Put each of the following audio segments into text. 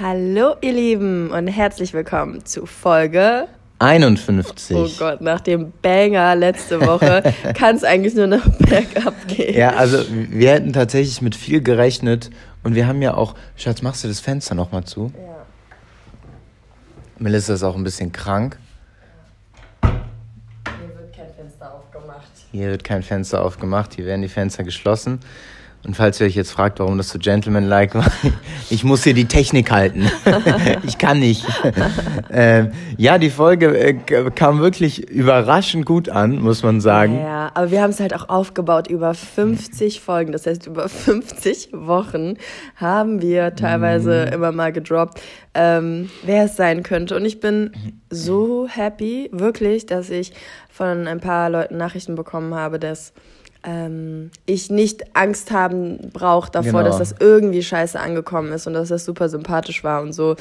Hallo ihr Lieben und herzlich willkommen zu Folge 51. Oh Gott, nach dem Banger letzte Woche kann es eigentlich nur noch bergab gehen. Ja, also wir hätten tatsächlich mit viel gerechnet und wir haben ja auch, Schatz, machst du das Fenster nochmal zu? Ja. Melissa ist auch ein bisschen krank. Hier wird kein Fenster aufgemacht. Hier wird kein Fenster aufgemacht, hier werden die Fenster geschlossen. Und falls ihr euch jetzt fragt, warum das so gentleman-like war, ich muss hier die Technik halten. ich kann nicht. ähm, ja, die Folge äh, kam wirklich überraschend gut an, muss man sagen. Ja, aber wir haben es halt auch aufgebaut über 50 Folgen. Das heißt, über 50 Wochen haben wir teilweise mm. immer mal gedroppt, ähm, wer es sein könnte. Und ich bin so happy, wirklich, dass ich von ein paar Leuten Nachrichten bekommen habe, dass ähm, ich nicht Angst haben brauche davor, genau. dass das irgendwie scheiße angekommen ist und dass das super sympathisch war und so.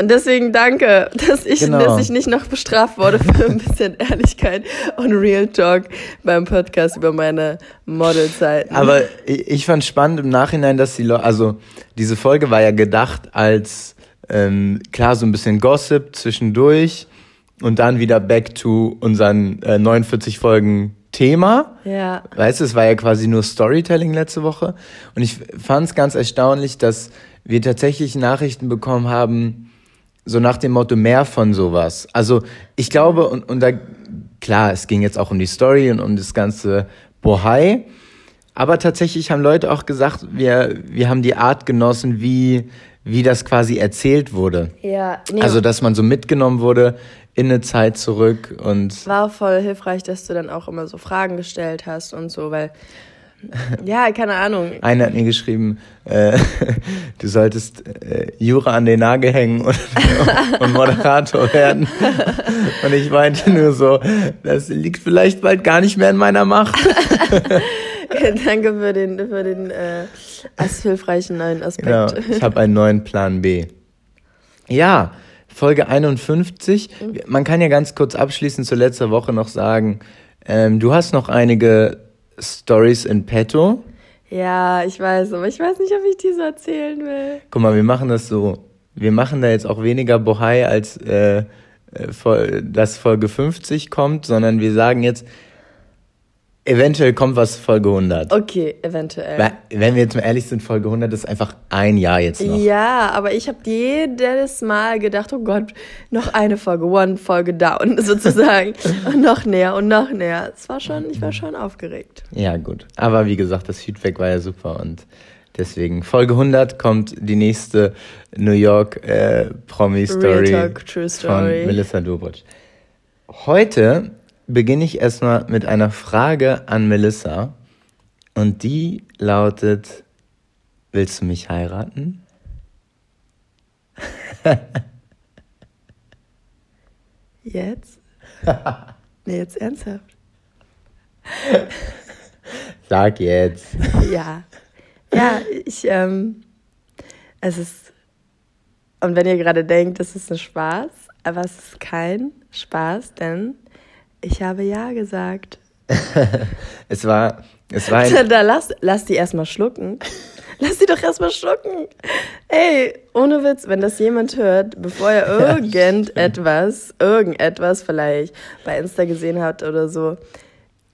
Und deswegen danke, dass ich, genau. dass ich nicht noch bestraft wurde für ein bisschen Ehrlichkeit und Real Talk beim Podcast über meine Modelzeiten. Aber ich fand spannend im Nachhinein, dass die Leute, also diese Folge war ja gedacht als ähm, klar so ein bisschen Gossip zwischendurch und dann wieder back to unseren äh, 49 Folgen Thema. Ja. Weißt du, es war ja quasi nur Storytelling letzte Woche. Und ich fand es ganz erstaunlich, dass wir tatsächlich Nachrichten bekommen haben, so nach dem Motto mehr von sowas. Also ich glaube, und, und da, klar, es ging jetzt auch um die Story und um das ganze Bohai. Aber tatsächlich haben Leute auch gesagt, wir, wir haben die Art genossen, wie, wie das quasi erzählt wurde. Ja. Nee. Also, dass man so mitgenommen wurde, in eine Zeit zurück und. War voll hilfreich, dass du dann auch immer so Fragen gestellt hast und so, weil. Ja, keine Ahnung. Einer hat mir geschrieben, äh, du solltest äh, Jura an den Nagel hängen und, und Moderator werden. Und ich meinte nur so, das liegt vielleicht bald gar nicht mehr in meiner Macht. Danke für den, für den äh, hilfreichen neuen Aspekt. Genau, ich habe einen neuen Plan B. Ja, Folge 51. Mhm. Man kann ja ganz kurz abschließend zu letzter Woche noch sagen, ähm, du hast noch einige Stories in petto. Ja, ich weiß, aber ich weiß nicht, ob ich die so erzählen will. Guck mal, wir machen das so. Wir machen da jetzt auch weniger Bohai, als äh, äh dass Folge 50 kommt, sondern wir sagen jetzt, Eventuell kommt was Folge 100. Okay, eventuell. Weil, wenn wir jetzt mal ehrlich sind, Folge 100 ist einfach ein Jahr jetzt noch. Ja, aber ich habe jedes Mal gedacht, oh Gott, noch eine Folge, one Folge down sozusagen. und noch näher und noch näher. Es war schon, ich war schon aufgeregt. Ja, gut. Aber wie gesagt, das Feedback war ja super und deswegen Folge 100 kommt die nächste New York äh, Promi Story, True Story von Melissa Dobritsch. Heute beginne ich erstmal mit einer Frage an Melissa. Und die lautet, willst du mich heiraten? jetzt? nee, jetzt ernsthaft. Sag jetzt. Ja. Ja, ich, ähm, es ist, und wenn ihr gerade denkt, es ist ein Spaß, aber es ist kein Spaß, denn ich habe ja gesagt. es war, es war ein Da lass, lass die erstmal schlucken. Lass die doch erstmal schlucken. Ey, ohne Witz, wenn das jemand hört, bevor er irgendetwas, irgendetwas vielleicht bei Insta gesehen hat oder so.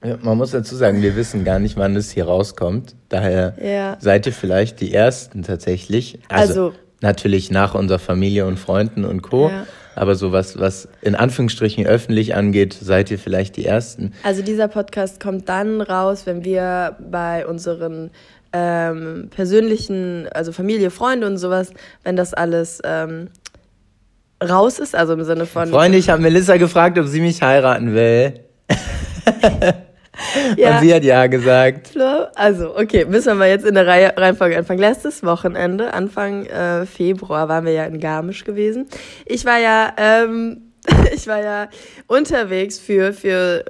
Ja, man muss dazu sagen, wir wissen gar nicht, wann es hier rauskommt. Daher ja. seid ihr vielleicht die Ersten tatsächlich. Also, also natürlich nach unserer Familie und Freunden und Co. Ja. Aber so was, was in Anführungsstrichen öffentlich angeht, seid ihr vielleicht die Ersten. Also dieser Podcast kommt dann raus, wenn wir bei unseren ähm, persönlichen, also Familie, Freunde und sowas, wenn das alles ähm, raus ist, also im Sinne von. Freunde, ich habe Melissa gefragt, ob sie mich heiraten will. Ja. Und sie hat ja gesagt. Also, okay, müssen wir mal jetzt in der Reihe, Reihenfolge anfangen. Letztes Wochenende, Anfang äh, Februar, waren wir ja in Garmisch gewesen. Ich war ja, ähm, ich war ja unterwegs für, für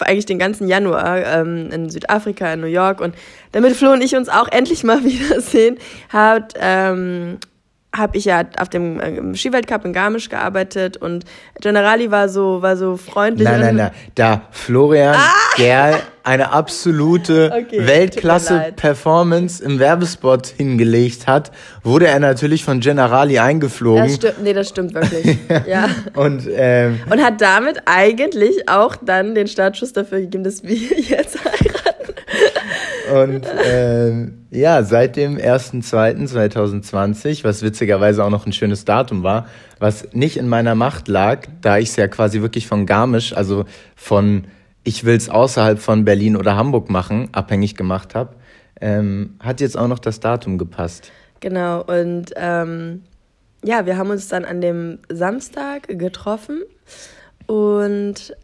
eigentlich den ganzen Januar ähm, in Südafrika, in New York. Und damit Flo und ich uns auch endlich mal wiedersehen, hat, ähm, habe ich ja auf dem äh, Skiweltcup in Garmisch gearbeitet und Generali war so war so freundlich. Nein, nein, nein. Da Florian ah! Gerl eine absolute okay, Weltklasse-Performance im Werbespot hingelegt hat, wurde er natürlich von Generali eingeflogen. Das stimmt, nee, das stimmt wirklich. ja. Und, ähm, und hat damit eigentlich auch dann den Startschuss dafür gegeben, dass wir jetzt. Und ähm, ja, seit dem 1.2.2020, was witzigerweise auch noch ein schönes Datum war, was nicht in meiner Macht lag, da ich es ja quasi wirklich von Garmisch, also von ich will es außerhalb von Berlin oder Hamburg machen, abhängig gemacht habe, ähm, hat jetzt auch noch das Datum gepasst. Genau, und ähm, ja, wir haben uns dann an dem Samstag getroffen und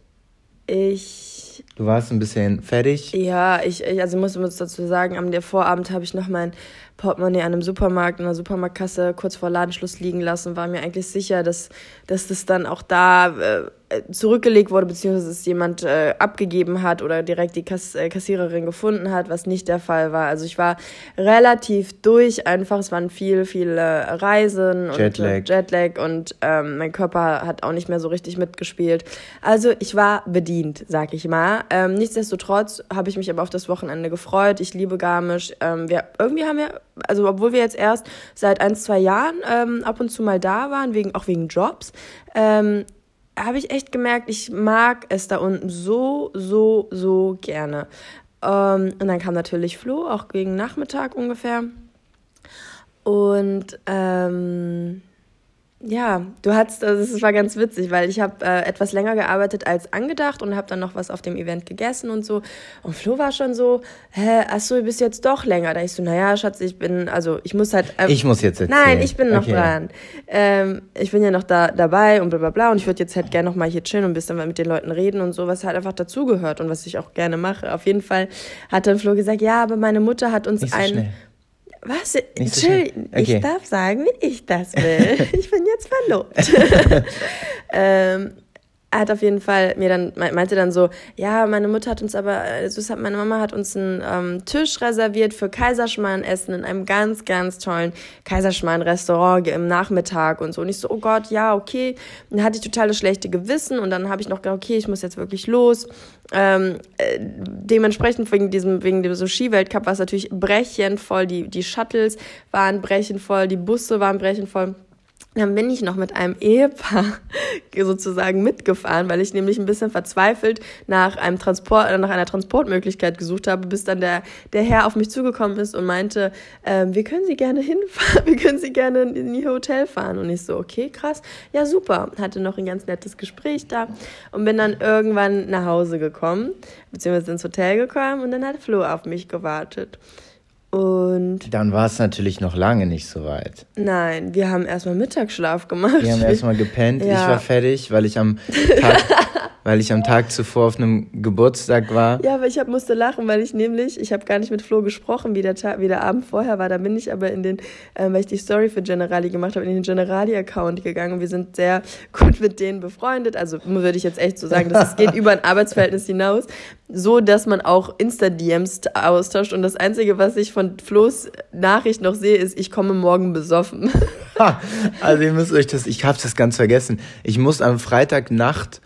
ich. Du warst ein bisschen fertig? Ja, ich, ich also ich muss dazu sagen, am Vorabend habe ich noch mein Portemonnaie an einem Supermarkt, in der Supermarktkasse kurz vor Ladenschluss liegen lassen, war mir eigentlich sicher, dass, dass das dann auch da äh, zurückgelegt wurde, beziehungsweise es jemand äh, abgegeben hat oder direkt die Kass äh, Kassiererin gefunden hat, was nicht der Fall war. Also ich war relativ durch einfach. Es waren viel, viele Reisen und Jetlag, und, Jetlag und ähm, mein Körper hat auch nicht mehr so richtig mitgespielt. Also ich war bedient, sag ich mal. Ähm, nichtsdestotrotz habe ich mich aber auf das Wochenende gefreut. Ich liebe Garmisch. Ähm, wir, irgendwie haben wir, also obwohl wir jetzt erst seit ein, zwei Jahren ähm, ab und zu mal da waren, wegen, auch wegen Jobs, ähm, habe ich echt gemerkt, ich mag es da unten so, so, so gerne. Ähm, und dann kam natürlich Flo, auch gegen Nachmittag ungefähr. Und ähm, ja, du hattest, also es war ganz witzig, weil ich habe äh, etwas länger gearbeitet als angedacht und habe dann noch was auf dem Event gegessen und so. Und Flo war schon so, hä, ach so, du bist jetzt doch länger. Da ich so, naja, Schatz, ich bin, also ich muss halt. Ähm, ich muss jetzt erzählen. Nein, ich bin noch okay. dran. Ähm, ich bin ja noch da dabei und bla bla bla und ich würde jetzt halt gerne noch mal hier chillen und ein bisschen mit den Leuten reden und so, was halt einfach dazugehört und was ich auch gerne mache. Auf jeden Fall hat dann Flo gesagt, ja, aber meine Mutter hat uns Nicht so ein. Schnell. Was? Nicht so Chill, okay. ich darf sagen, wie ich das will. ich bin jetzt verlobt. ähm, er hat auf jeden Fall mir dann meinte dann so, ja, meine Mutter hat uns aber, also meine Mama hat uns einen ähm, Tisch reserviert für Kaiserschmarrn-Essen in einem ganz, ganz tollen Kaiserschmarrn-Restaurant im Nachmittag und so. Und ich so, oh Gott, ja, okay. Und dann hatte ich total das schlechte Gewissen und dann habe ich noch gedacht, okay, ich muss jetzt wirklich los. Ähm, äh, dementsprechend wegen diesem, wegen dem so Skiweltcup war es natürlich brechenvoll. Die, die Shuttles waren brechenvoll, die Busse waren brechenvoll. Dann bin ich noch mit einem Ehepaar sozusagen mitgefahren, weil ich nämlich ein bisschen verzweifelt nach einem Transport, nach einer Transportmöglichkeit gesucht habe, bis dann der, der Herr auf mich zugekommen ist und meinte, äh, wir können Sie gerne hinfahren, wir können Sie gerne in Ihr Hotel fahren. Und ich so, okay, krass, ja super. Hatte noch ein ganz nettes Gespräch da und bin dann irgendwann nach Hause gekommen, beziehungsweise ins Hotel gekommen und dann hat Flo auf mich gewartet. Und dann war es natürlich noch lange nicht so weit. Nein, wir haben erstmal Mittagsschlaf gemacht. Wir haben erstmal gepennt. Ja. Ich war fertig, weil ich am Tag weil ich am Tag zuvor auf einem Geburtstag war. Ja, aber ich hab, musste lachen, weil ich nämlich, ich habe gar nicht mit Flo gesprochen, wie der, Tag, wie der Abend vorher war. Da bin ich aber in den, äh, weil ich die Story für Generali gemacht habe, in den Generali-Account gegangen und wir sind sehr gut mit denen befreundet. Also würde ich jetzt echt so sagen, dass es geht über ein Arbeitsverhältnis hinaus, so dass man auch Insta-DMs austauscht. Und das Einzige, was ich von Flo's Nachricht noch sehe, ist, ich komme morgen besoffen. also ihr müsst euch das, ich habe das ganz vergessen. Ich muss am Freitagnacht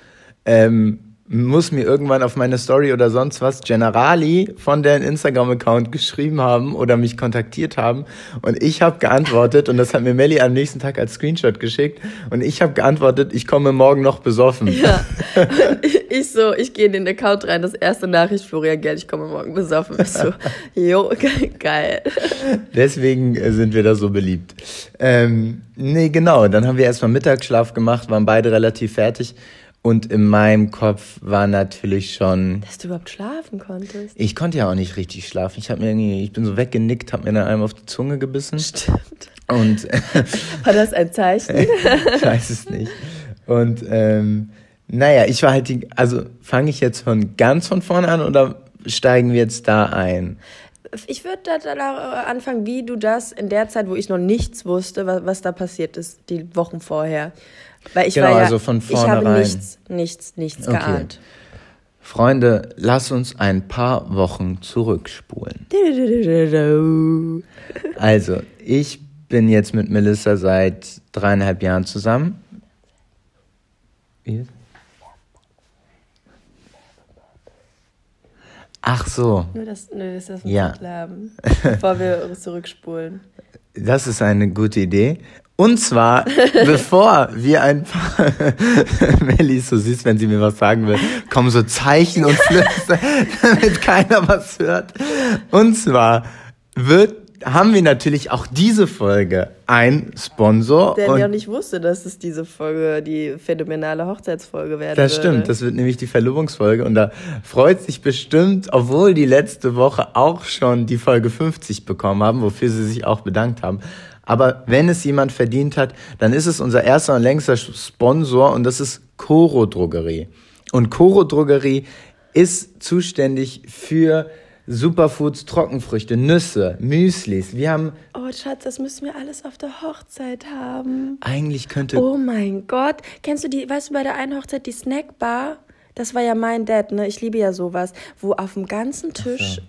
ähm, muss mir irgendwann auf meine Story oder sonst was Generali von deren Instagram-Account geschrieben haben oder mich kontaktiert haben und ich habe geantwortet und das hat mir Melly am nächsten Tag als Screenshot geschickt und ich habe geantwortet, ich komme morgen noch besoffen. Ja, ich so, ich gehe in den Account rein, das erste Nachricht, Florian Geld, ich komme morgen besoffen. Ich so, jo, geil. Deswegen sind wir da so beliebt. Ähm, nee, genau, dann haben wir erstmal Mittagsschlaf gemacht, waren beide relativ fertig und in meinem Kopf war natürlich schon. Dass du überhaupt schlafen konntest. Ich konnte ja auch nicht richtig schlafen. Ich habe mir irgendwie, ich bin so weggenickt, habe mir dann einmal auf die Zunge gebissen. Stimmt. Und war das ein Zeichen? ich weiß es nicht. Und ähm, naja, ich war halt die, also fange ich jetzt von ganz von vorne an oder steigen wir jetzt da ein? Ich würde da anfangen, wie du das in der Zeit, wo ich noch nichts wusste, was, was da passiert ist, die Wochen vorher. Weil ich genau, war ja, also von vornherein. Ich habe nichts, nichts, nichts okay. geahnt. Freunde, lass uns ein paar Wochen zurückspulen. also, ich bin jetzt mit Melissa seit dreieinhalb Jahren zusammen. Ach so. Nur, dass, nur, dass das Ja. Titel haben, bevor wir zurückspulen. Das ist eine gute Idee. Und zwar, bevor wir ein paar, Melly ist so süß, wenn sie mir was sagen will, kommen so Zeichen und Flüsse, damit keiner was hört. Und zwar wird, haben wir natürlich auch diese Folge ein Sponsor. Der und ja nicht wusste, dass es diese Folge die phänomenale Hochzeitsfolge werden Das würde. stimmt, das wird nämlich die Verlobungsfolge und da freut sich bestimmt, obwohl die letzte Woche auch schon die Folge 50 bekommen haben, wofür sie sich auch bedankt haben. Aber wenn es jemand verdient hat, dann ist es unser erster und längster Sponsor und das ist Coro Drogerie. Und Coro Drogerie ist zuständig für Superfoods, Trockenfrüchte, Nüsse, Müslis. Wir haben, Oh, Schatz, das müssen wir alles auf der Hochzeit haben. eigentlich könnte Oh mein Gott. Kennst du die, weißt du, bei der einen Hochzeit die Snackbar? Das war ja mein Dad, ne? Ich liebe ja sowas, wo auf dem ganzen Tisch.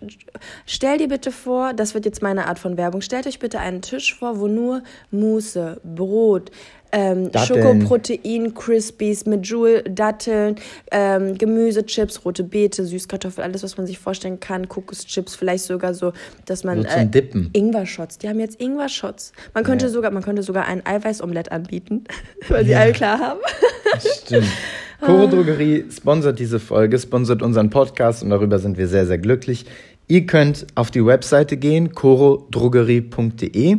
Stell dir bitte vor, das wird jetzt meine Art von Werbung. Stellt euch bitte einen Tisch vor, wo nur Muße, Brot, ähm. Schokoprotein, Crispies mit Joule, Datteln, ähm, Gemüse, Chips, rote Beete, Süßkartoffel, alles, was man sich vorstellen kann, Kokoschips, vielleicht sogar so, dass man So zum Dippen. Ingwer-Shots. Die haben jetzt Ingwer-Shots. Man könnte sogar, man könnte sogar ein Eiweißomelett anbieten, weil sie alle klar haben. Stimmt. Coro Drogerie sponsert diese Folge, sponsert unseren Podcast und darüber sind wir sehr, sehr glücklich. Ihr könnt auf die Webseite gehen, corodrogerie.de.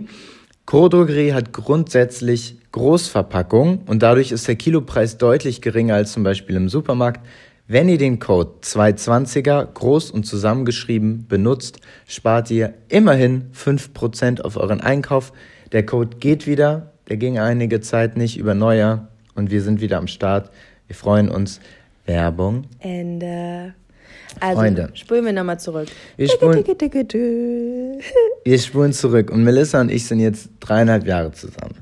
Coro Drogerie hat grundsätzlich Großverpackung und dadurch ist der Kilopreis deutlich geringer als zum Beispiel im Supermarkt. Wenn ihr den Code 220er groß und zusammengeschrieben benutzt, spart ihr immerhin 5% auf euren Einkauf. Der Code geht wieder, der ging einige Zeit nicht über Neujahr und wir sind wieder am Start. Wir freuen uns. Werbung. Ende. Also, Freunde. spulen wir nochmal zurück. Wir spulen-. Wir spulen zurück und Melissa und ich sind jetzt dreieinhalb Jahre zusammen.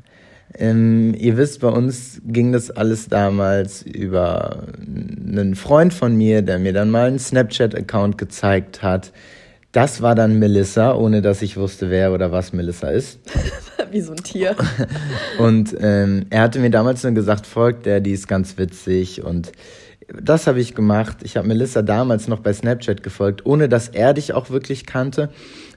Ähm, ihr wisst, bei uns ging das alles damals über einen Freund von mir, der mir dann mal einen Snapchat-Account gezeigt hat. Das war dann Melissa, ohne dass ich wusste, wer oder was Melissa ist. Wie so ein Tier. Und ähm, er hatte mir damals nur gesagt, folgt der, die ist ganz witzig. Und das habe ich gemacht. Ich habe Melissa damals noch bei Snapchat gefolgt, ohne dass er dich auch wirklich kannte.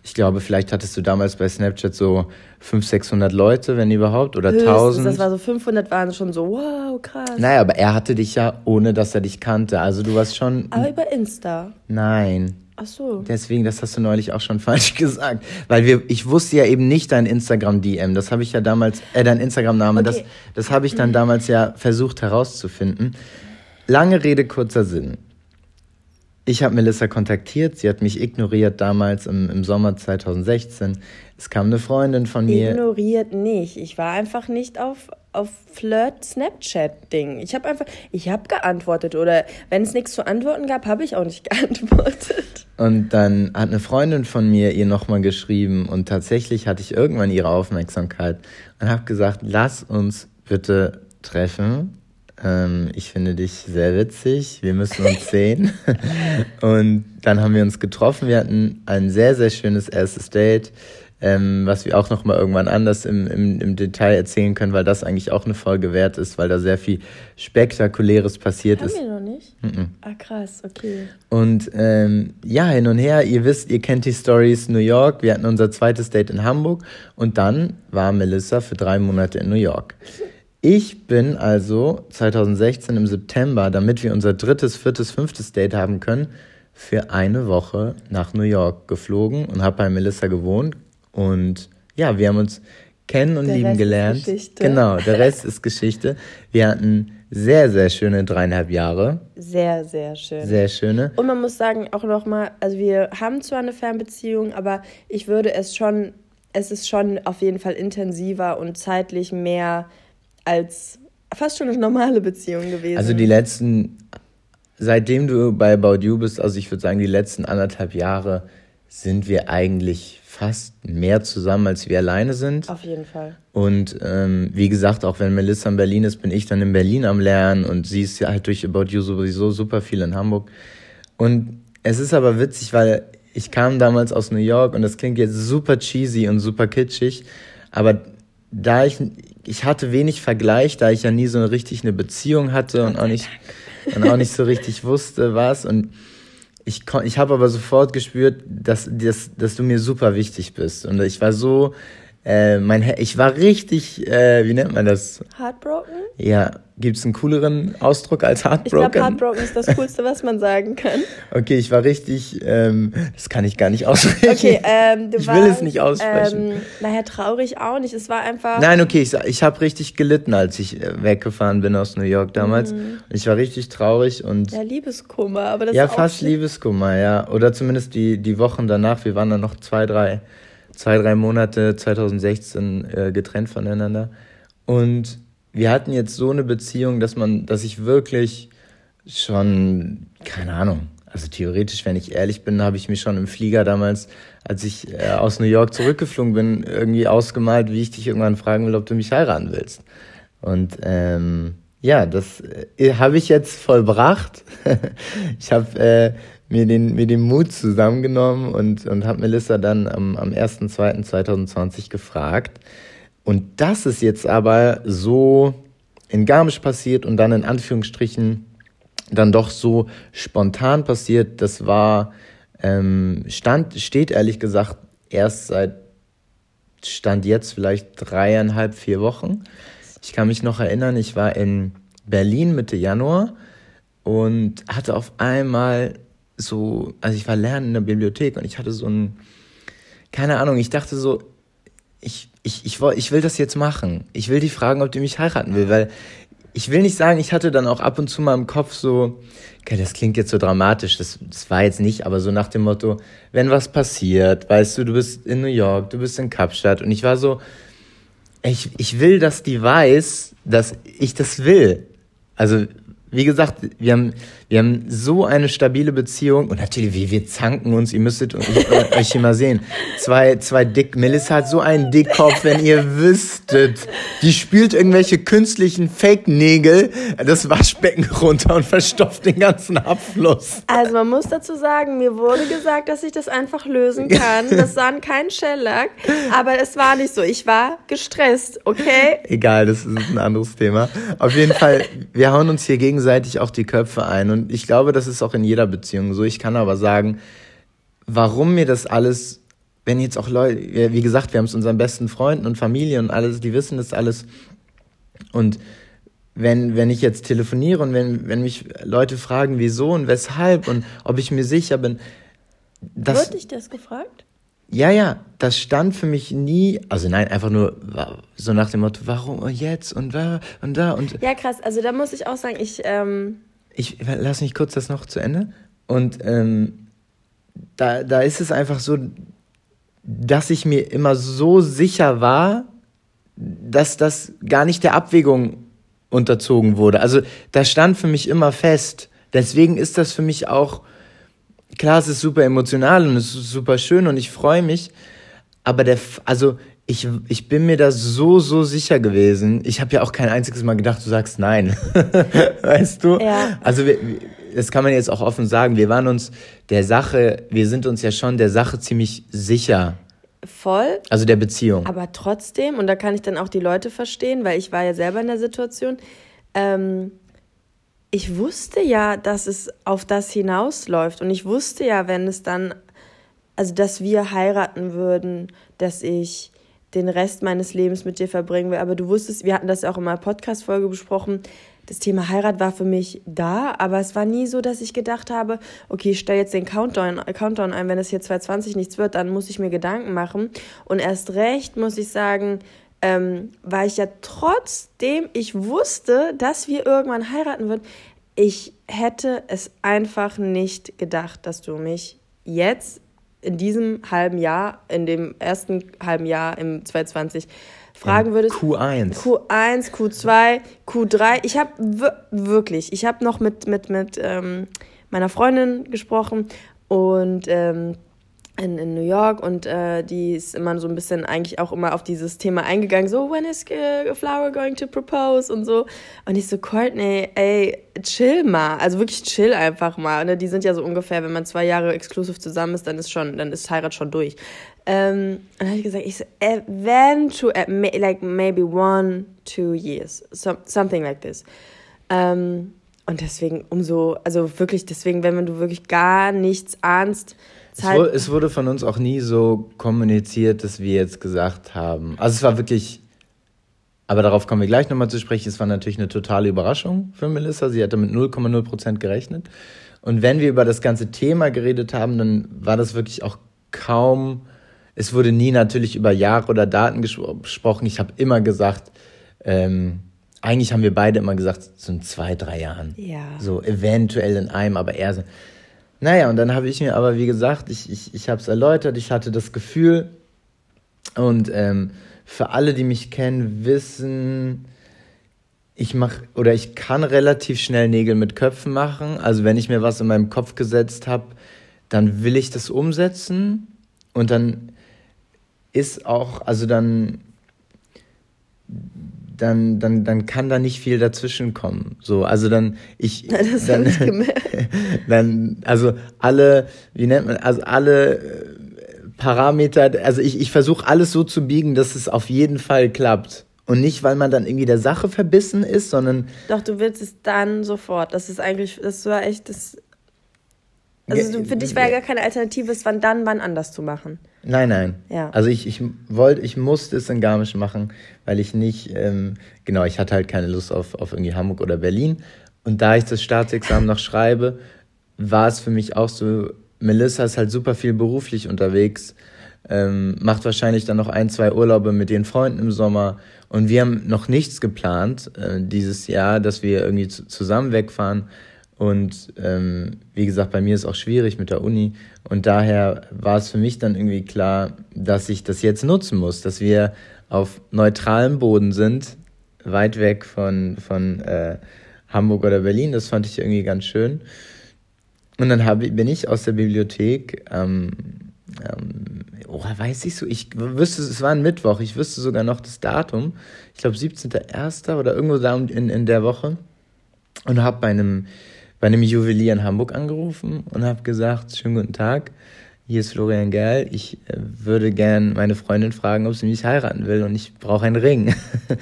Ich glaube, vielleicht hattest du damals bei Snapchat so 500, 600 Leute, wenn überhaupt, oder Höchstens, 1000. das war so 500 waren schon so, wow, krass. naja, aber er hatte dich ja, ohne dass er dich kannte. Also du warst schon... Aber über Insta. Nein. Ach so. Deswegen, das hast du neulich auch schon falsch gesagt. Weil wir, ich wusste ja eben nicht dein Instagram-DM. Das habe ich ja damals, äh, dein Instagram-Name, das, Okay. das habe ich dann damals ja versucht herauszufinden. Lange Rede, kurzer Sinn. Ich habe Melissa kontaktiert, sie hat mich ignoriert damals im, im Sommer 2016. Es kam eine Freundin von mir. Ignoriert nicht. Ich war einfach nicht auf, auf Flirt-Snapchat-Ding. Ich habe einfach, ich habe geantwortet. Oder wenn es nichts zu antworten gab, habe ich auch nicht geantwortet. Und dann hat eine Freundin von mir ihr nochmal geschrieben und tatsächlich hatte ich irgendwann ihre Aufmerksamkeit und habe gesagt, lass uns bitte treffen. Ähm, ich finde dich sehr witzig, wir müssen uns sehen. und dann haben wir uns getroffen, wir hatten ein sehr, sehr schönes erstes Date. Ähm, was wir auch noch mal irgendwann anders im, im, im Detail erzählen können, weil das eigentlich auch eine Folge wert ist, weil da sehr viel Spektakuläres passiert Haben ist. wir noch nicht? Ah, krass, okay. Und ähm, ja, hin und her, ihr wisst, ihr kennt die Stories New York. Wir hatten unser zweites Date in Hamburg und dann war Melissa für drei Monate in New York. Ich bin also 2016 im September, damit wir unser drittes, viertes, fünftes Date haben können, für eine Woche nach New York geflogen und habe bei Melissa gewohnt. Und ja, wir haben uns kennen und Der lieben Rest ist gelernt. Geschichte. Genau, der Rest ist Geschichte. Wir hatten sehr, sehr schöne dreieinhalb Jahre. Sehr, sehr schön. Sehr schöne. Und man muss sagen, auch nochmal, also wir haben zwar eine Fernbeziehung, aber ich würde es schon, es ist schon auf jeden Fall intensiver und zeitlich mehr als fast schon eine normale Beziehung gewesen. Also die letzten, seitdem du bei About You bist, also ich würde sagen, die letzten anderthalb Jahre sind wir eigentlich fast mehr zusammen, als wir alleine sind. Auf jeden Fall. Und ähm, wie gesagt, auch wenn Melissa in Berlin ist, bin ich dann in Berlin am Lernen und sie ist ja halt durch About You sowieso super viel in Hamburg. Und es ist aber witzig, weil ich kam damals aus New York und das klingt jetzt super cheesy und super kitschig, Aber da ich, ich hatte wenig Vergleich, da ich ja nie so richtig eine Beziehung hatte und auch nicht, und auch nicht so richtig wusste, was. Und ich, ich habe aber sofort gespürt, dass, dass, dass du mir super wichtig bist. Und ich war so, äh, mein, ich war richtig, äh, wie nennt man das? Heartbroken? Ja, gibt es einen cooleren Ausdruck als Heartbroken? Ich glaube, Heartbroken ist das Coolste, was man sagen kann. Okay, ich war richtig, ähm, das kann ich gar nicht aussprechen. Okay, ähm, du ich warst, will es nicht aussprechen. Ähm, naja, traurig auch nicht. Es war einfach. Nein, okay, ich, ich habe richtig gelitten, als ich äh, weggefahren bin aus New York damals. Mhm. Ich war richtig traurig und. Ja, Liebeskummer, aber das Ja, fast. Liebeskummer, ja. Oder zumindest die, die Wochen danach. Wir waren dann noch zwei, drei, zwei, drei Monate 2016 äh, getrennt voneinander. Und wir hatten jetzt so eine Beziehung, dass man, dass ich wirklich schon, keine Ahnung, also theoretisch, wenn ich ehrlich bin, habe ich mir schon im Flieger damals, als ich äh, aus New York zurückgeflogen bin, irgendwie ausgemalt, wie ich dich irgendwann fragen will, ob du mich heiraten willst. Und ähm, ja, das äh, habe ich jetzt vollbracht. ich habe äh, mir, den, mir den Mut zusammengenommen und, und habe Melissa dann am, am 1.2.2020 gefragt. Und das ist jetzt aber so in Garmisch passiert und dann in Anführungsstrichen dann doch so spontan passiert. Das war, ähm, stand, steht ehrlich gesagt erst seit, stand jetzt vielleicht dreieinhalb, vier Wochen. Ich kann mich noch erinnern, ich war in Berlin Mitte Januar und hatte auf einmal so, also ich war lernen in der Bibliothek und ich hatte so ein, keine Ahnung, ich dachte so, ich, ich, ich, ich will das jetzt machen. Ich will die fragen, ob die mich heiraten will, weil ich will nicht sagen, ich hatte dann auch ab und zu mal im Kopf so, okay, das klingt jetzt so dramatisch, das, das war jetzt nicht, aber so nach dem Motto, wenn was passiert, weißt du, du bist in New York, du bist in Kapstadt und ich war so, ich, ich will, dass die weiß, dass ich das will. Also, wie gesagt, wir haben, wir haben so eine stabile Beziehung und natürlich, wie wir zanken uns, ihr müsstet euch hier mal sehen. Zwei, zwei Dick, Melissa hat so einen Dickkopf, wenn ihr wüsstet. Die spült irgendwelche künstlichen Fake-Nägel das Waschbecken runter und verstopft den ganzen Abfluss. Also man muss dazu sagen, mir wurde gesagt, dass ich das einfach lösen kann. Das war kein Shellack, aber es war nicht so. Ich war gestresst, okay? Egal, das ist ein anderes Thema. Auf jeden Fall, wir hauen uns hier gegenseitig auch die Köpfe ein und ich glaube, das ist auch in jeder Beziehung so. Ich kann aber sagen, warum mir das alles, wenn jetzt auch Leute, wie gesagt, wir haben es unseren besten Freunden und Familie und alles, die wissen das alles. Und wenn, wenn ich jetzt telefoniere und wenn, wenn mich Leute fragen, wieso und weshalb und ob ich mir sicher bin, das. Wurde ich das gefragt? Ja, ja, das stand für mich nie, also nein, einfach nur so nach dem Motto, warum jetzt und da und da und. Ja, krass, also da muss ich auch sagen, ich, ähm, ich lass mich kurz das noch zu Ende. Und ähm, da, da ist es einfach so, dass ich mir immer so sicher war, dass das gar nicht der Abwägung unterzogen wurde. Also da stand für mich immer fest. Deswegen ist das für mich auch, klar, es ist super emotional und es ist super schön und ich freue mich, aber der, also ich, ich bin mir da so, so sicher gewesen. Ich habe ja auch kein einziges Mal gedacht, du sagst nein. weißt du? Ja. Also wir, das kann man jetzt auch offen sagen. Wir waren uns der Sache, wir sind uns ja schon der Sache ziemlich sicher. Voll. Also der Beziehung. Aber trotzdem, und da kann ich dann auch die Leute verstehen, weil ich war ja selber in der Situation, ähm, ich wusste ja, dass es auf das hinausläuft. Und ich wusste ja, wenn es dann, also dass wir heiraten würden, dass ich den Rest meines Lebens mit dir verbringen will. Aber du wusstest, wir hatten das ja auch in einer Podcast-Folge besprochen, das Thema Heirat war für mich da, aber es war nie so, dass ich gedacht habe, okay, ich stelle jetzt den Countdown, Countdown ein, wenn es hier 2020 nichts wird, dann muss ich mir Gedanken machen. Und erst recht muss ich sagen, ähm, weil ich ja trotzdem ich wusste, dass wir irgendwann heiraten würden, ich hätte es einfach nicht gedacht, dass du mich jetzt in diesem halben Jahr, in dem ersten halben Jahr im 2020 fragen würdest. Q1. Q1, Q2, Q3. Ich habe wirklich, ich habe noch mit, mit, mit ähm, meiner Freundin gesprochen und ähm, in, in New York und äh, die ist immer so ein bisschen eigentlich auch immer auf dieses Thema eingegangen, so, when is uh, Flower going to propose und so. Und ich so, Courtney, ey, chill mal, also wirklich chill einfach mal. Ne? Die sind ja so ungefähr, wenn man zwei Jahre exklusiv zusammen ist, dann ist schon, dann ist Heirat schon durch. Ähm, und dann habe ich gesagt, ich so, eventually, like maybe one, two years, so, something like this. Ähm, und deswegen umso, also wirklich deswegen, wenn du wirklich gar nichts ahnst, es, halt wurde, es wurde von uns auch nie so kommuniziert, dass wir jetzt gesagt haben. Also es war wirklich, aber darauf kommen wir gleich nochmal zu sprechen. Es war natürlich eine totale Überraschung für Melissa. Sie hatte mit 0,0 Prozent gerechnet. Und wenn wir über das ganze Thema geredet haben, dann war das wirklich auch kaum, es wurde nie natürlich über Jahre oder Daten gesprochen. Ich habe immer gesagt, ähm, eigentlich haben wir beide immer gesagt, so in zwei, drei Jahren. Ja. So eventuell in einem, aber eher so. Naja, und dann habe ich mir aber, wie gesagt, ich, ich, ich habe es erläutert, ich hatte das Gefühl und ähm, für alle, die mich kennen, wissen, ich mache oder ich kann relativ schnell Nägel mit Köpfen machen. Also wenn ich mir was in meinem Kopf gesetzt habe, dann will ich das umsetzen und dann ist auch, also dann dann, dann, dann kann da nicht viel dazwischen kommen. So, also dann, ich, das dann, ich dann, also alle, wie nennt man, also alle äh, Parameter, also ich, ich versuche alles so zu biegen, dass es auf jeden Fall klappt. Und nicht, weil man dann irgendwie der Sache verbissen ist, sondern. Doch, du willst es dann sofort. Das ist eigentlich, das war echt das. Also für dich war ja gar keine Alternative, es wann dann, wann anders zu machen. Nein, nein. Ja. Also ich, ich wollte, ich musste es in Garmisch machen, weil ich nicht, ähm, genau, ich hatte halt keine Lust auf, auf irgendwie Hamburg oder Berlin. Und da ich das Staatsexamen noch schreibe, war es für mich auch so, Melissa ist halt super viel beruflich unterwegs, ähm, macht wahrscheinlich dann noch ein, zwei Urlaube mit den Freunden im Sommer. Und wir haben noch nichts geplant äh, dieses Jahr, dass wir irgendwie zusammen wegfahren. Und ähm, wie gesagt, bei mir ist auch schwierig mit der Uni. Und daher war es für mich dann irgendwie klar, dass ich das jetzt nutzen muss, dass wir auf neutralem Boden sind, weit weg von, von äh, Hamburg oder Berlin. Das fand ich irgendwie ganz schön. Und dann hab, bin ich aus der Bibliothek, ähm, ähm, oh, weiß ich so, ich wüsste, es war ein Mittwoch, ich wüsste sogar noch das Datum. Ich glaube 17.01. oder irgendwo da in, in der Woche. Und habe bei einem bei einem Juwelier in Hamburg angerufen und habe gesagt, schönen guten Tag, hier ist Florian Gerl, ich äh, würde gern meine Freundin fragen, ob sie mich heiraten will und ich brauche einen Ring.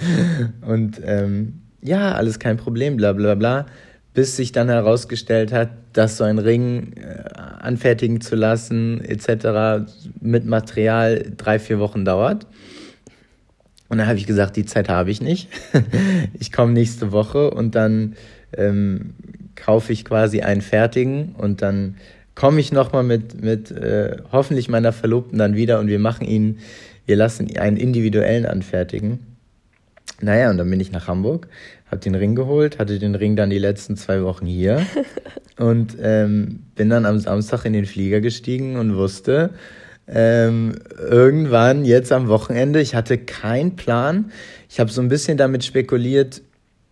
und ähm, ja, alles kein Problem, bla bla bla, bis sich dann herausgestellt hat, dass so ein Ring äh, anfertigen zu lassen etc. mit Material drei, vier Wochen dauert. Und dann habe ich gesagt, die Zeit habe ich nicht. ich komme nächste Woche und dann ähm, kaufe ich quasi einen fertigen und dann komme ich nochmal mit, mit äh, hoffentlich meiner Verlobten dann wieder und wir machen ihn, wir lassen einen individuellen anfertigen. Naja, und dann bin ich nach Hamburg, habe den Ring geholt, hatte den Ring dann die letzten zwei Wochen hier und ähm, bin dann am Samstag in den Flieger gestiegen und wusste, ähm, irgendwann jetzt am Wochenende, ich hatte keinen Plan. Ich habe so ein bisschen damit spekuliert,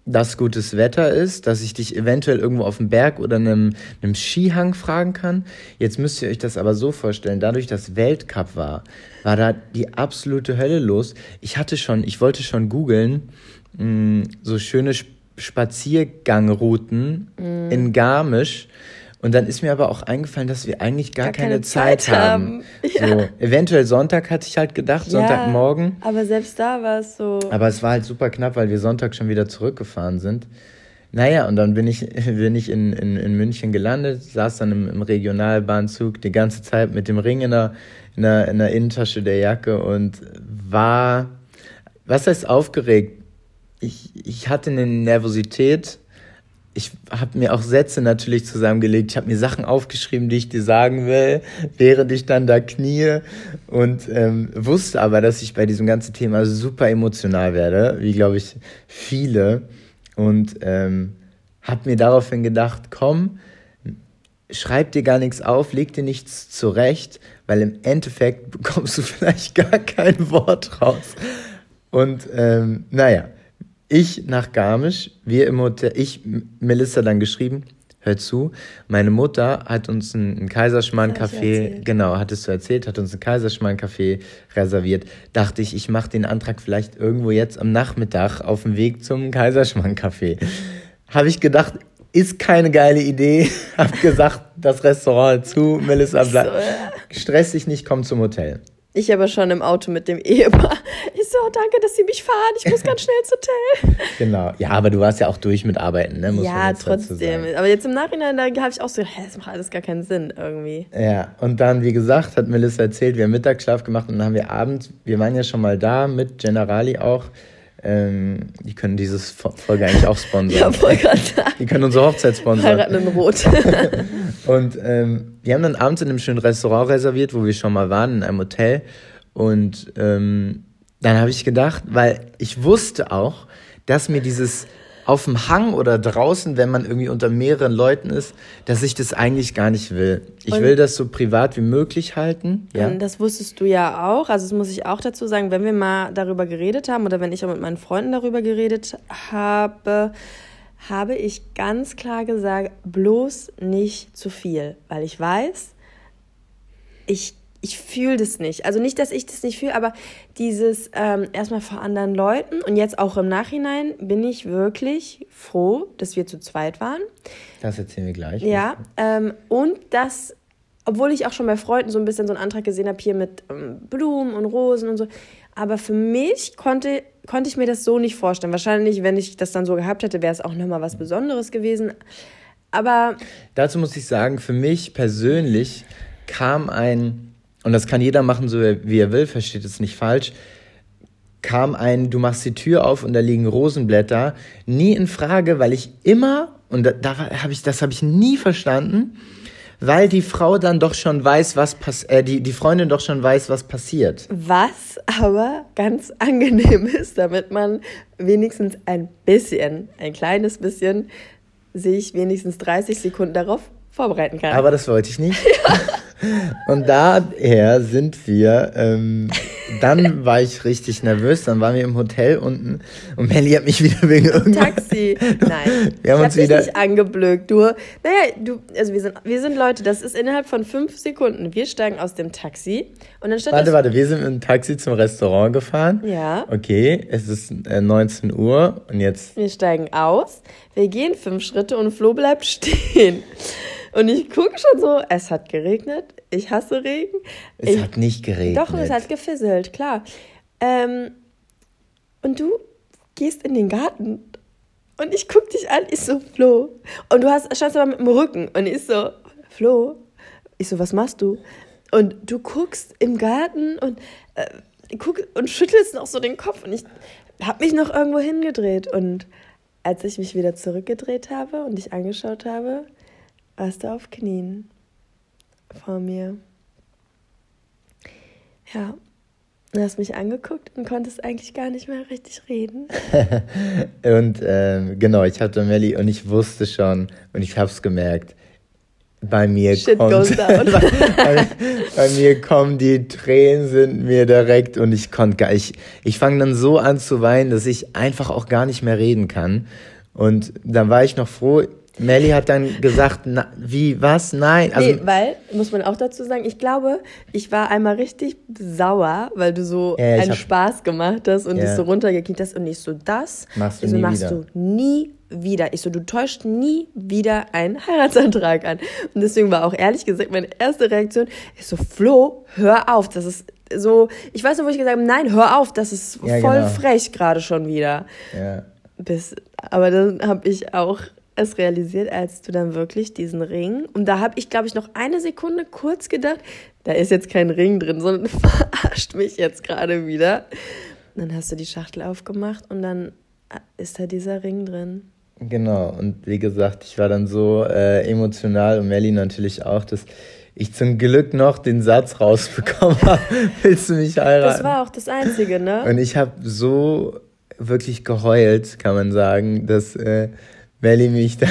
dass gutes Wetter ist, dass ich dich eventuell irgendwo auf dem Berg oder einem, einem Skihang fragen kann. Jetzt müsst ihr euch das aber so vorstellen, dadurch, dass Weltcup war, war da die absolute Hölle los. Ich hatte schon, ich wollte schon googeln, mm, so schöne Spaziergangrouten mm. in Garmisch und dann ist mir aber auch eingefallen, dass wir eigentlich gar, gar keine, keine, Zeit, Zeit haben. haben. Ja. So, eventuell Sonntag hatte ich halt gedacht, ja, Sonntagmorgen. Aber selbst da war es so. Aber es war halt super knapp, weil wir Sonntag schon wieder zurückgefahren sind. Naja, und dann bin ich, bin ich in, in, in München gelandet, saß dann im, im Regionalbahnzug die ganze Zeit mit dem Ring in der, in, der, in der Innentasche der Jacke und war, was heißt aufgeregt? Ich, ich hatte eine Nervosität, ich habe mir auch Sätze natürlich zusammengelegt. Ich habe mir Sachen aufgeschrieben, die ich dir sagen will, während ich dann da knie und ähm, wusste aber, dass ich bei diesem ganzen Thema super emotional werde, wie glaube ich viele. Und ähm, habe mir daraufhin gedacht, komm, schreib dir gar nichts auf, leg dir nichts zurecht, weil im Endeffekt bekommst du vielleicht gar kein Wort raus. Und ähm, naja, ich nach Garmisch, wir im Hotel, ich, Melissa dann geschrieben, hör zu, meine Mutter hat uns ein, Kaiserschmarrn-Café, genau, hattest du erzählt, hat uns ein Kaiserschmarrn-Café reserviert. Dachte ich, ich mache den Antrag vielleicht irgendwo jetzt am Nachmittag auf dem Weg zum Kaiserschmarrn-Café. Habe ich gedacht, ist keine geile Idee. Hab gesagt, das Restaurant zu, Melissa bleibt. So, ja. Stress dich nicht, komm zum Hotel. Ich aber schon im Auto mit dem Ehepaar. Ich so, danke, dass Sie mich fahren. Ich muss ganz schnell ins Hotel. Genau. Ja, aber du warst ja auch durch mit Arbeiten, ne? Muss ja, trotzdem. Aber jetzt im Nachhinein, da habe ich auch so, hä, das macht alles gar keinen Sinn irgendwie. Ja, und dann, wie gesagt, hat Melissa erzählt, wir haben Mittagsschlaf gemacht und dann haben wir abends, wir waren ja schon mal da mit Generali auch. Ähm, die können dieses Folge eigentlich auch sponsern. ja, Die können unsere Hochzeit sponsern. Heiraten in Rot. und ähm, wir haben dann abends in einem schönen Restaurant reserviert, wo wir schon mal waren, in einem Hotel. Und ähm, dann habe ich gedacht, weil ich wusste auch, dass mir dieses auf dem Hang oder draußen, wenn man irgendwie unter mehreren Leuten ist, dass ich das eigentlich gar nicht will. Ich und will das so privat wie möglich halten. Ja. Das wusstest du ja auch. Also das muss ich auch dazu sagen, wenn wir mal darüber geredet haben oder wenn ich auch mit meinen Freunden darüber geredet habe, habe ich ganz klar gesagt, bloß nicht zu viel, weil ich weiß, ich ich fühle das nicht. Also nicht, dass ich das nicht fühle, aber dieses ähm, erstmal vor anderen Leuten und jetzt auch im Nachhinein bin ich wirklich froh, dass wir zu zweit waren. Das erzählen wir gleich. Ja, ähm, und dass, obwohl ich auch schon bei Freunden so ein bisschen so einen Antrag gesehen habe, hier mit ähm, Blumen und Rosen und so, aber für mich konnte, konnte ich mir das so nicht vorstellen. Wahrscheinlich, wenn ich das dann so gehabt hätte, wäre es auch nochmal was Besonderes gewesen. Aber. Dazu muss ich sagen, für mich persönlich kam ein und das kann jeder machen, so wie er will, versteht es nicht falsch, kam ein, du machst die Tür auf und da liegen Rosenblätter, nie in Frage, weil ich immer, und da, da habe ich, das habe ich nie verstanden, weil die Frau dann doch schon weiß, was pass äh, die, die Freundin doch schon weiß, was passiert. Was aber ganz angenehm ist, damit man wenigstens ein bisschen, ein kleines bisschen, sich wenigstens 30 Sekunden darauf vorbereiten kann. Aber das wollte ich nicht. Und daher sind wir, ähm, dann war ich richtig nervös, dann waren wir im Hotel unten und Melly hat mich wieder wegen irgendwas... Taxi. Nein, wir haben ich uns hab wieder... nicht angeblökt. Du, naja, du, also wir sind, wir sind Leute, das ist innerhalb von fünf Sekunden. Wir steigen aus dem Taxi und dann stand Warte, warte, wir sind mit dem Taxi zum Restaurant gefahren. Ja. Okay, es ist äh, 19 Uhr und jetzt... Wir steigen aus, wir gehen fünf Schritte und Flo bleibt stehen. Und ich gucke schon so, es hat geregnet, ich hasse Regen. Es ich, hat nicht geregnet. Doch, es hat gefisselt, klar. Ähm, und du gehst in den Garten und ich gucke dich an, ich so, Flo. Und du hast, schaust aber mit dem Rücken und ich so, Flo. Ich so, was machst du? Und du guckst im Garten und, äh, guck, und schüttelst noch so den Kopf und ich habe mich noch irgendwo hingedreht und als ich mich wieder zurückgedreht habe und dich angeschaut habe, warst du auf Knien vor mir. Ja, du hast mich angeguckt und konntest eigentlich gar nicht mehr richtig reden. und ähm, genau, ich hatte Melli und ich wusste schon und ich habe es gemerkt. Bei mir Shit kommt, goes down. bei, bei, mir kommen die Tränen sind mir direkt und ich konnte gar ich ich fange dann so an zu weinen, dass ich einfach auch gar nicht mehr reden kann. Und dann war ich noch froh, Melly hat dann gesagt, na, wie, was? Nein. Also, nee, weil, muss man auch dazu sagen, ich glaube, ich war einmal richtig sauer, weil du so ja, einen hab, Spaß gemacht hast und ja. dich so runtergekickt hast und ich so, das machst du, so, nie, machst wieder. du nie wieder. Ich so, du täuscht nie wieder einen Heiratsantrag an. Und deswegen war auch ehrlich gesagt meine erste Reaktion, ich so, Flo, hör auf, das ist so, ich weiß noch, wo ich gesagt habe, nein, hör auf, das ist ja, voll genau. frech gerade schon wieder. Ja. Bis, aber dann habe ich auch es realisiert, als du dann wirklich diesen Ring. Und da habe ich, glaube ich, noch eine Sekunde kurz gedacht, da ist jetzt kein Ring drin, sondern verarscht mich jetzt gerade wieder. Und dann hast du die Schachtel aufgemacht und dann ist da dieser Ring drin. Genau, und wie gesagt, ich war dann so äh, emotional und Melly natürlich auch, dass ich zum Glück noch den Satz rausbekommen habe, willst du mich heiraten? Das war auch das Einzige, ne? Und ich habe so wirklich geheult, kann man sagen, dass äh, Melly mich da.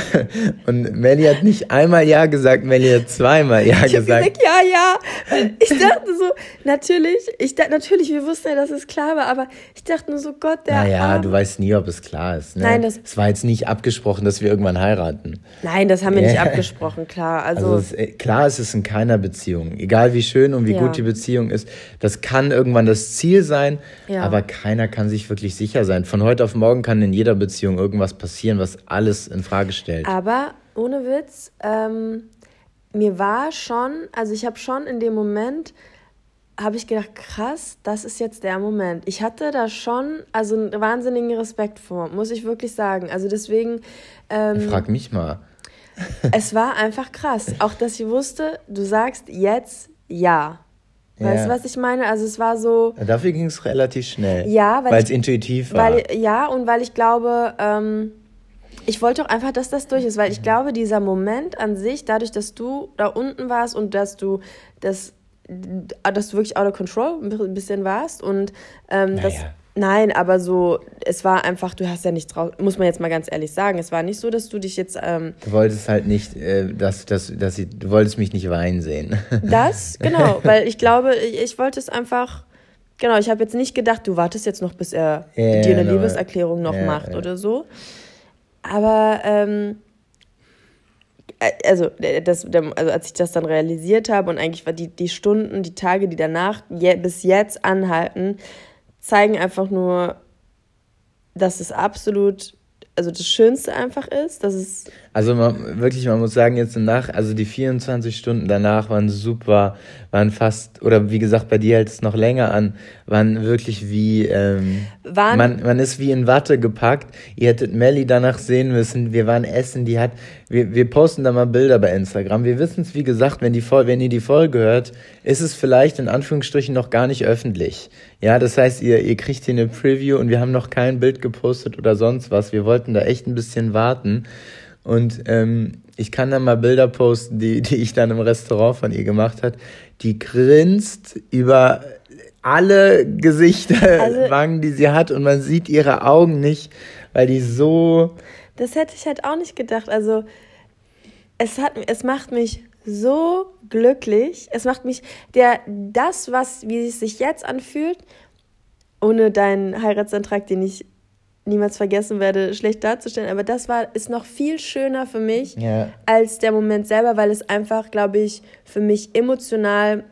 Und Melly hat nicht einmal Ja gesagt, Melly hat zweimal Ja ich gesagt. gesagt. Ja, ja. Ich dachte so, natürlich, ich dachte, natürlich, wir wussten ja, dass es klar war, aber ich dachte nur so, Gott, der. Naja, Arme. du weißt nie, ob es klar ist. Ne? Nein, das. Es war jetzt nicht abgesprochen, dass wir irgendwann heiraten. Nein, das haben wir nicht abgesprochen, klar. Also, also es, äh, klar ist es in keiner Beziehung. Egal wie schön und wie ja. gut die Beziehung ist. Das kann irgendwann das Ziel sein, ja. aber keiner kann sich wirklich sicher sein. Von heute auf morgen kann in jeder Beziehung irgendwas passieren, was alles alles in Frage stellt. Aber ohne Witz, ähm, mir war schon, also ich habe schon in dem Moment habe ich gedacht, krass, das ist jetzt der Moment. Ich hatte da schon also einen wahnsinnigen Respekt vor, muss ich wirklich sagen. Also deswegen. Ähm, Frag mich mal. es war einfach krass. Auch, dass ich wusste, du sagst jetzt ja. Weißt du, Ja. was ich meine? Also es war so. Dafür ging es relativ schnell. Ja, weil es intuitiv war. Weil, ja, und weil ich glaube, ähm, ich wollte auch einfach, dass das durch ist, weil ich glaube, dieser Moment an sich, dadurch, dass du da unten warst und dass du das, dass du wirklich out of control ein bisschen warst und ähm, das. Naja. Nein, aber so, es war einfach, du hast ja nichts draus, muss man jetzt mal ganz ehrlich sagen. Es war nicht so, dass du dich jetzt, ähm, Du wolltest halt nicht, äh, dass, dass, dass sie, du wolltest mich nicht weinen sehen. das, genau, weil ich glaube, ich, ich wollte es einfach, genau, ich habe jetzt nicht gedacht, du wartest jetzt noch, bis er Ja, dir eine genau. Liebeserklärung noch Ja, macht ja. oder so. Aber, ähm, äh, also, äh, das, also als ich das dann realisiert habe und eigentlich war die, die Stunden, die Tage, die danach je, bis jetzt anhalten, zeigen einfach nur, dass es absolut, also das Schönste einfach ist, dass es Also man, wirklich, man muss sagen, jetzt nach, also die 24 Stunden danach waren super, waren fast, oder wie gesagt, bei dir hält es noch länger an, waren wirklich wie, ähm, Waren- man, man ist wie in Watte gepackt. Ihr hättet Melly danach sehen müssen, wir waren essen, die hat, wir, wir posten da mal Bilder bei Instagram. Wir wissen es, wie gesagt, wenn, die, wenn ihr die Folge hört, ist es vielleicht in Anführungsstrichen noch gar nicht öffentlich. Ja, das heißt, ihr, ihr kriegt hier eine Preview und wir haben noch kein Bild gepostet oder sonst was. Wir wollten da echt ein bisschen warten. Und ähm, ich kann dann mal Bilder posten, die, die ich dann im Restaurant von ihr gemacht hat. Die grinst über alle Gesichter, Also- Wangen, die sie hat und man sieht ihre Augen nicht, weil die so Das hätte ich halt auch nicht gedacht. Also, es, hat, es macht mich so glücklich. Es macht mich, der, das, was, wie es sich jetzt anfühlt, ohne deinen Heiratsantrag, den ich niemals vergessen werde, schlecht darzustellen, aber das war, ist noch viel schöner für mich Ja. als der Moment selber, weil es einfach, glaube ich, für mich emotional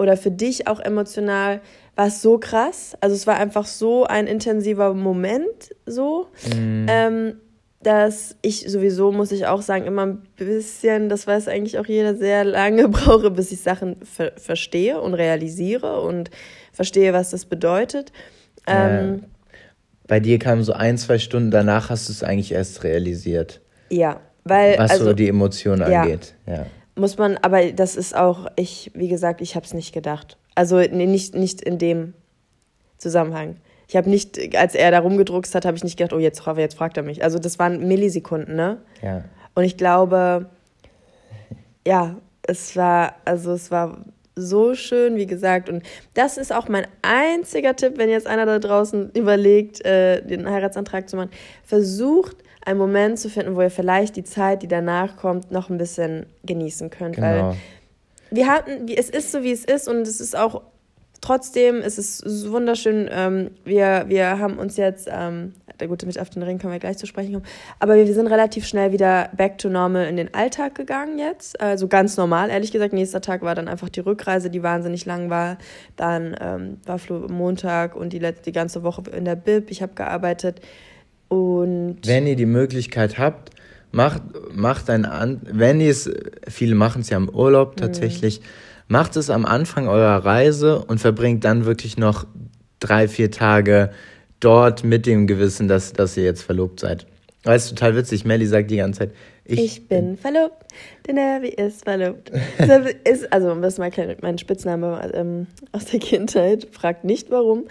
oder für dich auch emotional war es so krass. Also es war einfach so ein intensiver Moment, so, ähm, dass ich sowieso, muss ich auch sagen, immer ein bisschen, das weiß eigentlich auch jeder, sehr lange brauche, bis ich Sachen ver verstehe und realisiere und verstehe, was das bedeutet. Ähm, bei dir kam so ein, zwei Stunden danach hast du es eigentlich erst realisiert, ja, weil was also so die Emotionen ja. angeht. Ja. muss man, aber das ist auch, ich, wie gesagt, ich habe es nicht gedacht. Also nicht, nicht in dem Zusammenhang. Ich habe nicht, als er da rumgedruckst hat, habe ich nicht gedacht, oh, jetzt, jetzt fragt er mich. Also das waren Millisekunden, ne? ja. Und ich glaube, ja, es war, also es war so schön, wie gesagt. Und das ist auch mein einziger Tipp, wenn jetzt einer da draußen überlegt, äh, den Heiratsantrag zu machen. Versucht, einen Moment zu finden, wo ihr vielleicht die Zeit, die danach kommt, noch ein bisschen genießen könnt. Weil Genau. wir hatten, es ist so, wie es ist und es ist auch trotzdem, es ist so wunderschön. Ähm, wir, wir haben uns jetzt, ähm, der gute mit auf den Ring können wir gleich zu sprechen kommen, aber wir, wir sind relativ schnell wieder back to normal in den Alltag gegangen jetzt. Also ganz normal, ehrlich gesagt. Nächster Tag war dann einfach die Rückreise, die wahnsinnig lang war. Dann ähm, war Flo Montag und die, letzte, die ganze Woche in der Bib. Ich habe gearbeitet und Wenn ihr die Möglichkeit habt, macht, macht ein An wenn ihr es, viele machen es ja im Urlaub tatsächlich, macht es am Anfang eurer Reise und verbringt dann wirklich noch drei, vier Tage dort mit dem Gewissen, dass, dass ihr jetzt verlobt seid. Weil es ist total witzig, Melly sagt die ganze Zeit, ich, Ich bin verlobt, der Nervi ist verlobt. Ist, also, das ist mein, kleiner- mein Spitzname ähm, aus der Kindheit. Fragt nicht warum.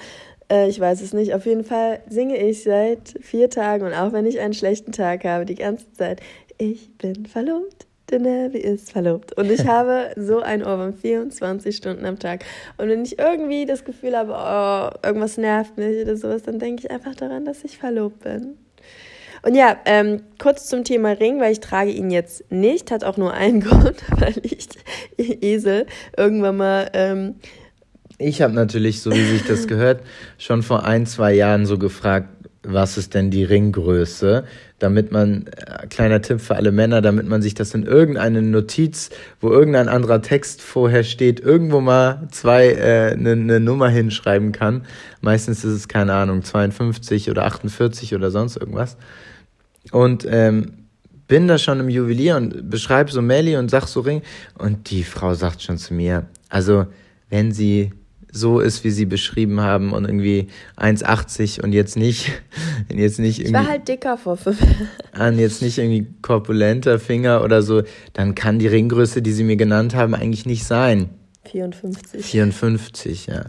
Äh, ich weiß es nicht. Auf jeden Fall singe ich seit vier Tagen und auch wenn ich einen schlechten Tag habe, die ganze Zeit. Ich bin verlobt, der Nervi ist verlobt. Und ich habe so ein Ohrwurm 24 Stunden am Tag. Und wenn ich irgendwie das Gefühl habe, oh, irgendwas nervt mich oder sowas, dann denke ich einfach daran, dass ich verlobt bin. Und ja, ähm, kurz zum Thema Ring, weil ich trage ihn jetzt nicht, hat auch nur einen Grund, weil ich, ihr Esel, irgendwann mal, ähm, Ich habe natürlich, so wie sich das gehört, schon vor ein, zwei Jahren so gefragt, was ist denn die Ringgröße, damit man, äh, kleiner Tipp für alle Männer, damit man sich das in irgendeine Notiz, wo irgendein anderer Text vorher steht, irgendwo mal zwei, äh, eine ne Nummer hinschreiben kann. Meistens ist es, keine Ahnung, 52 oder 48 oder sonst irgendwas. Und ähm, bin da schon im Juwelier und beschreibe so Melly und sag so Ring. Und die Frau sagt schon zu mir, also wenn sie so ist, wie sie beschrieben haben und irgendwie 1,80 und jetzt nicht, jetzt nicht irgendwie. Ich war halt dicker vor fünf Jahren. Jetzt nicht irgendwie korpulenter Finger oder so, dann kann die Ringgröße, die sie mir genannt haben, eigentlich nicht sein. 54. 54, ja.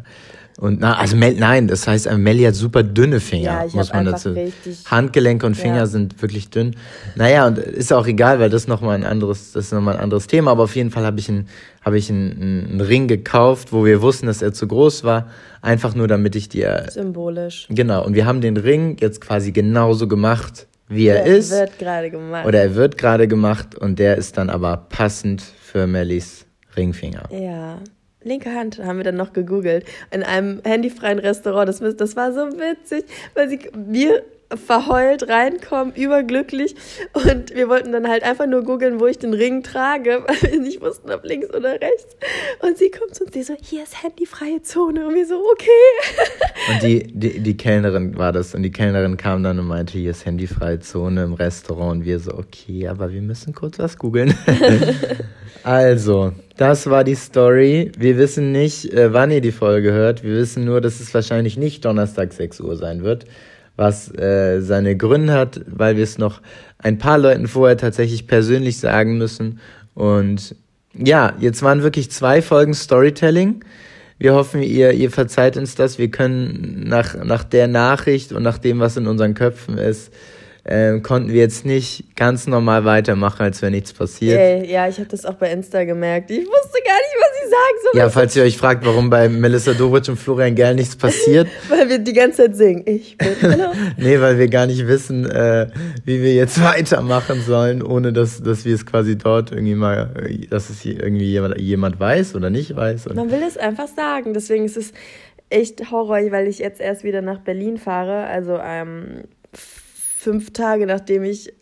Und na, also Mel, nein, das heißt, äh, Melly hat super dünne Finger, ja, muss man dazu. Handgelenke und Finger ja. sind wirklich dünn. Naja, und ist auch egal, weil das nochmal ein anderes, das ist nochmal ein anderes Thema. Aber auf jeden Fall habe ich einen, habe ich einen, einen Ring gekauft, wo wir wussten, dass er zu groß war, einfach nur damit ich dir symbolisch. Genau. Und wir haben den Ring jetzt quasi genauso gemacht, wie er, er ist. Er wird gerade gemacht. Oder er wird gerade gemacht und der ist dann aber passend für Mellys Ringfinger. Ja linke Hand, haben wir dann noch gegoogelt, in einem handyfreien Restaurant. Das, das war so witzig, weil sie, wir verheult reinkommen, überglücklich. Und wir wollten dann halt einfach nur googeln, wo ich den Ring trage, weil wir nicht wussten, ob links oder rechts. Und sie kommt zu uns, die so, hier ist handyfreie Zone. Und wir so, okay. Und die, die, die Kellnerin war das. Und die Kellnerin kam dann und meinte, hier ist handyfreie Zone im Restaurant. Und wir so, okay, aber wir müssen kurz was googeln. also, das war die Story. Wir wissen nicht, äh, wann ihr die Folge hört. Wir wissen nur, dass es wahrscheinlich nicht Donnerstag 6 Uhr sein wird, was äh, seine Gründe hat, weil wir es noch ein paar Leuten vorher tatsächlich persönlich sagen müssen. Und ja, jetzt waren wirklich zwei Folgen Storytelling. Wir hoffen, ihr, ihr verzeiht uns das. Wir können nach, nach der Nachricht und nach dem, was in unseren Köpfen ist, äh, konnten wir jetzt nicht ganz normal weitermachen, als wäre nichts passiert. Ey, ja, ich habe das auch bei Insta gemerkt. Ich wusste gar nicht, was ich sagen soll. Ja, falls ihr euch fragt, warum bei Melissa Dobritsch und Florian Gell nichts passiert. weil wir die ganze Zeit singen. Ich bin hallo. nee, weil wir gar nicht wissen, äh, wie wir jetzt weitermachen sollen, ohne dass, dass wir es quasi dort irgendwie mal, dass es irgendwie jemand, jemand weiß oder nicht weiß. Und Man will es einfach sagen. Deswegen ist es echt Horror, weil ich jetzt erst wieder nach Berlin fahre. Also ähm, fünf Tage nachdem ich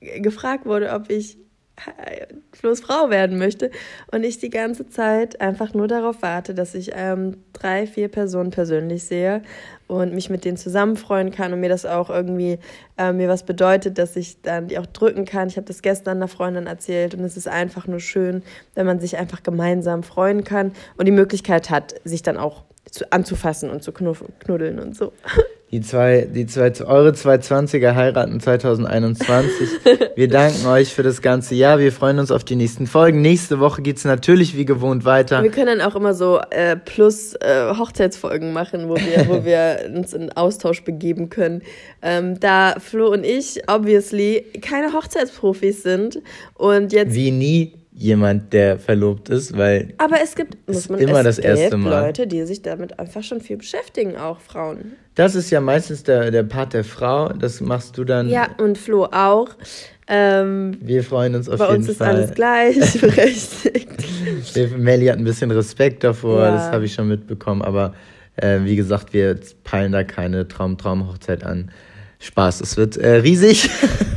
gefragt wurde, ob ich Flo's Frau werden möchte und ich die ganze Zeit einfach nur darauf warte, dass ich ähm, drei, vier Personen persönlich sehe und mich mit denen zusammenfreuen kann und mir das auch irgendwie äh, mir was bedeutet, dass ich dann die auch drücken kann. Ich habe das gestern einer Freundin erzählt und es ist einfach nur schön, wenn man sich einfach gemeinsam freuen kann und die Möglichkeit hat, sich dann auch zu, anzufassen und zu knuddeln und so. Die zwei, die zwei, eure 220er heiraten 2021. Wir danken euch für das ganze Jahr. Wir freuen uns auf die nächsten Folgen. Nächste Woche geht's natürlich wie gewohnt weiter. Wir können dann auch immer so äh, plus äh, Hochzeitsfolgen machen, wo wir, wo wir uns in Austausch begeben können. Ähm, da Flo und ich obviously keine Hochzeitsprofis sind und jetzt. Wie nie jemand, der verlobt ist, weil. Aber es gibt muss man, immer es das erste Mal. Leute, die sich damit einfach schon viel beschäftigen, auch Frauen. Das ist ja meistens der, der Part der Frau. Das machst du dann. Ja, und Flo auch. Ähm, wir freuen uns auf jeden Fall. Bei uns ist alles gleichberechtigt. Melly hat ein bisschen Respekt davor, ja. das habe ich schon mitbekommen. Aber äh, wie gesagt, wir peilen da keine Traum-Traum-Hochzeit an. Spaß. Es wird äh, riesig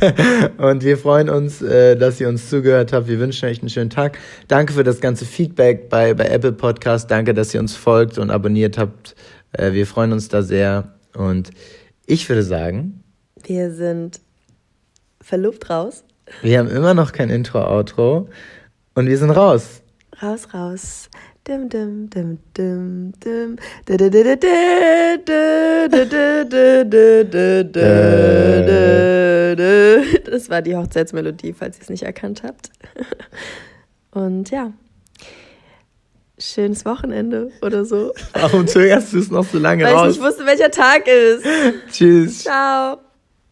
und wir freuen uns, äh, dass ihr uns zugehört habt. Wir wünschen euch einen schönen Tag. Danke für das ganze Feedback bei, bei Apple Podcast. Danke, dass ihr uns folgt und abonniert habt. Äh, wir freuen uns da sehr und ich würde sagen, wir sind verlobt raus. Wir haben immer noch kein Intro-Outro und wir sind raus. Raus, raus. Das war die Hochzeitsmelodie, falls ihr es nicht erkannt habt. Und ja, schönes Wochenende oder so. Warum zögerst du es noch so lange Weil raus? Weil ich nicht wusste, welcher Tag ist. Tschüss. Ciao.